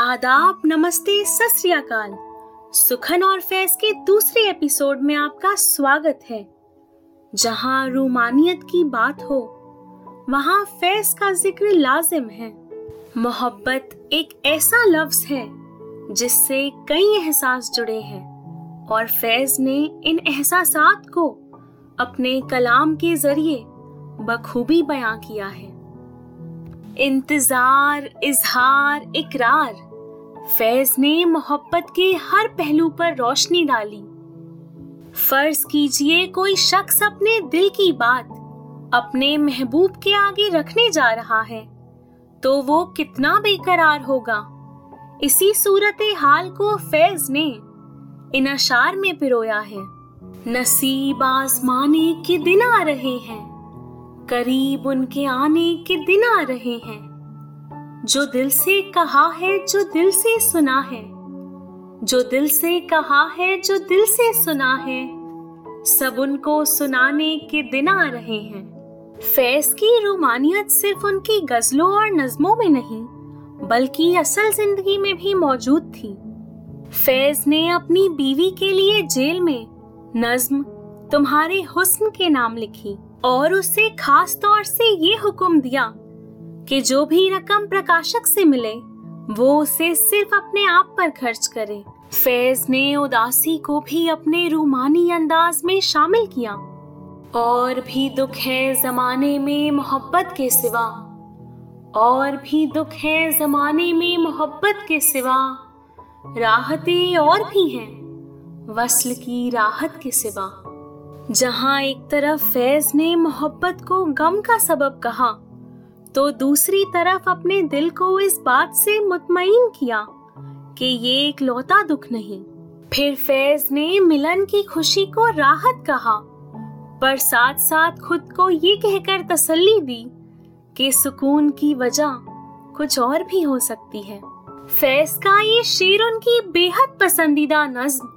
आदाब, नमस्ते अकाल। सुखन और फैज के दूसरे एपिसोड में आपका स्वागत है। जहाँ रूमानियत की बात हो, वहाँ फैज का ज़िक्र लाजिम है। मोहब्बत एक ऐसा लफ्ज है, जिससे कई एहसास जुड़े हैं, और फैज ने इन एहसास को अपने कलाम के ज़रिए बखूबी बयां किया है। इंतज़ार, इजहार, इकरार फैज ने मोहब्बत के हर पहलू पर रोशनी डाली। फ़र्ज़ कीजिए, कोई शख्स अपने दिल की बात, अपने महबूब के आगे रखने जा रहा है तो वो कितना बेकरार होगा। इसी सूरत हाल को फैज ने इन अशार में पिरोया है। नसीब आजमाने के दिन आ रहे हैं, करीब उनके आने के दिन आ रहे हैं। जो दिल से कहा है, जो दिल से सुना है। जो दिल से कहा है, जो दिल से सुना है। सब उनको सुनाने के दिन आ रहे हैं। फैज की रोमानियत सिर्फ़ उनकी गजलों और नज्मों में नहीं, बल्कि असल ज़िंदगी में भी मौजूद थी। फैज ने अपनी बीवी के लिए जेल में नज्म तुम्हारे हुस्न के नाम लिखी और उसे खास तौर से ये हुक्म दिया कि जो भी रकम प्रकाशक से मिले, वो उसे सिर्फ़ अपने आप पर खर्च करे। फैज ने उदासी को भी अपने रूमानी अंदाज में शामिल किया। और भी दुख है जमाने में मोहब्बत के सिवा। और भी दुख है जमाने में मोहब्बत के सिवा। राहतें और भी हैं, वसल की राहत के सिवा। जहाँ एक तरफ़ फैज ने मोहब्बत को गम का सबब कहा तो दूसरी तरफ़ अपने दिल को इस बात से मुतमईन किया कि ये एक लौता दुख नहीं। फिर फैज ने मिलन की खुशी को राहत कहा, पर साथ साथ खुद को ये कहकर तसल्ली दी कि सुकून की वजह कुछ और भी हो सकती है। फैज का ये शेर उनकी बेहद पसंदीदा नज्म,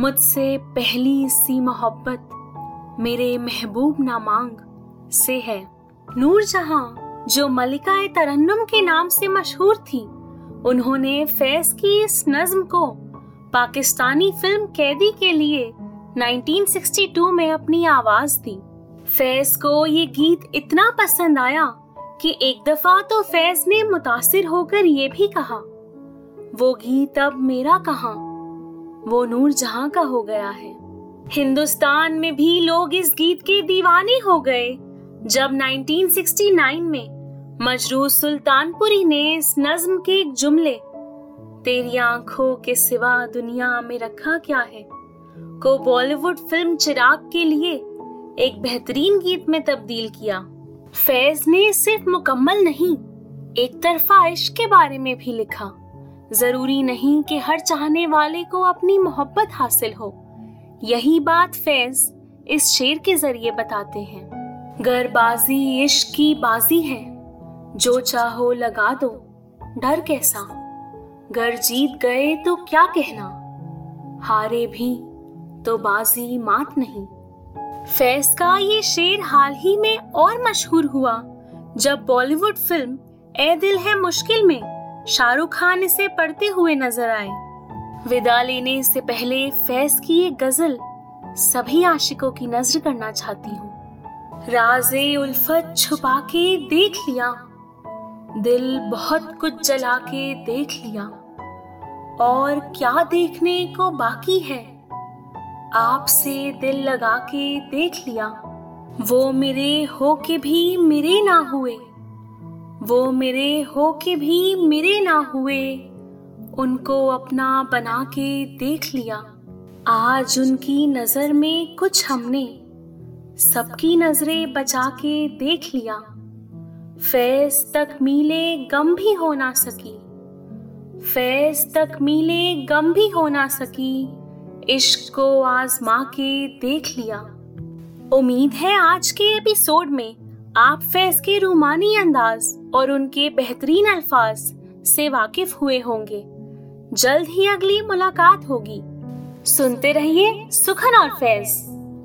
मुझसे पहली सी मोहब्बत मेरे महबूब ना मांग से है। नूर जहाँ जो मलिका तरन्नुम के नाम से मशहूर थी, उन्होंने फैज की इस नज्म को पाकिस्तानी फ़िल्म कैदी के लिए 1962 में अपनी आवाज़ दी। फैज को ये गीत इतना पसंद आया कि एक दफ़ा तो फैज ने मुतासिर होकर ये भी कहा, वो गीत अब मेरा कहा? वो नूर जहाँ का हो गया है। हिंदुस्तान में भी लोग इस गीत के दीवाने हो गए। जब 1969 में मजरू सुल्तानपुरी ने इस नज्म के एक जुमले, तेरी आँखों के सिवा दुनिया में रखा क्या है, को बॉलीवुड फ़िल्म चिराग के लिए एक बेहतरीन गीत में तब्दील किया। फैज ने सिर्फ़ मुकम्मल नहीं, एक तरफा इश्क के बारे में भी लिखा। ज़रूरी नहीं कि हर चाहने वाले को अपनी मोहब्बत हासिल हो। यही बात फैज इस शेर के ज़रिए बताते हैं। गरबाजी इश्क की बाजी है। जो चाहो लगा दो, डर कैसा? गर जीत गए तो क्या कहना? हारे भी तो बाजी मात नहीं। फैज का ये शेर हाल ही में और मशहूर हुआ। जब बॉलीवुड फ़िल्म ए दिल है मुश्किल में शाहरुख खान इसे पढ़ते हुए नज़र आए। विदा लेने से पहले फैज की ये गज़ल सभी आशिकों की नज़र करना चाहती हूँ। राजे उल्फत छुपा के देख लिया। दिल बहुत कुछ जला के देख लिया। और क्या देखने को बाकी है? आपसे दिल लगा के देख लिया। वो मेरे हो के भी मेरे ना हुए। वो मेरे हो के भी मेरे ना हुए। उनको अपना बना के देख लिया। आज उनकी नज़र में कुछ हमने सबकी नज़रें बचा के देख लिया। फैज तक मिले गम भी हो ना सकी। फैज तक मिले गम भी हो ना सकी। इश्क को आजमा के देख लिया। उम्मीद है आज के एपिसोड में आप फैज के रूमानी अंदाज और उनके बेहतरीन अल्फाज से वाकिफ हुए होंगे। जल्द ही अगली मुलाकात होगी। सुनते रहिए सुखन और फैज।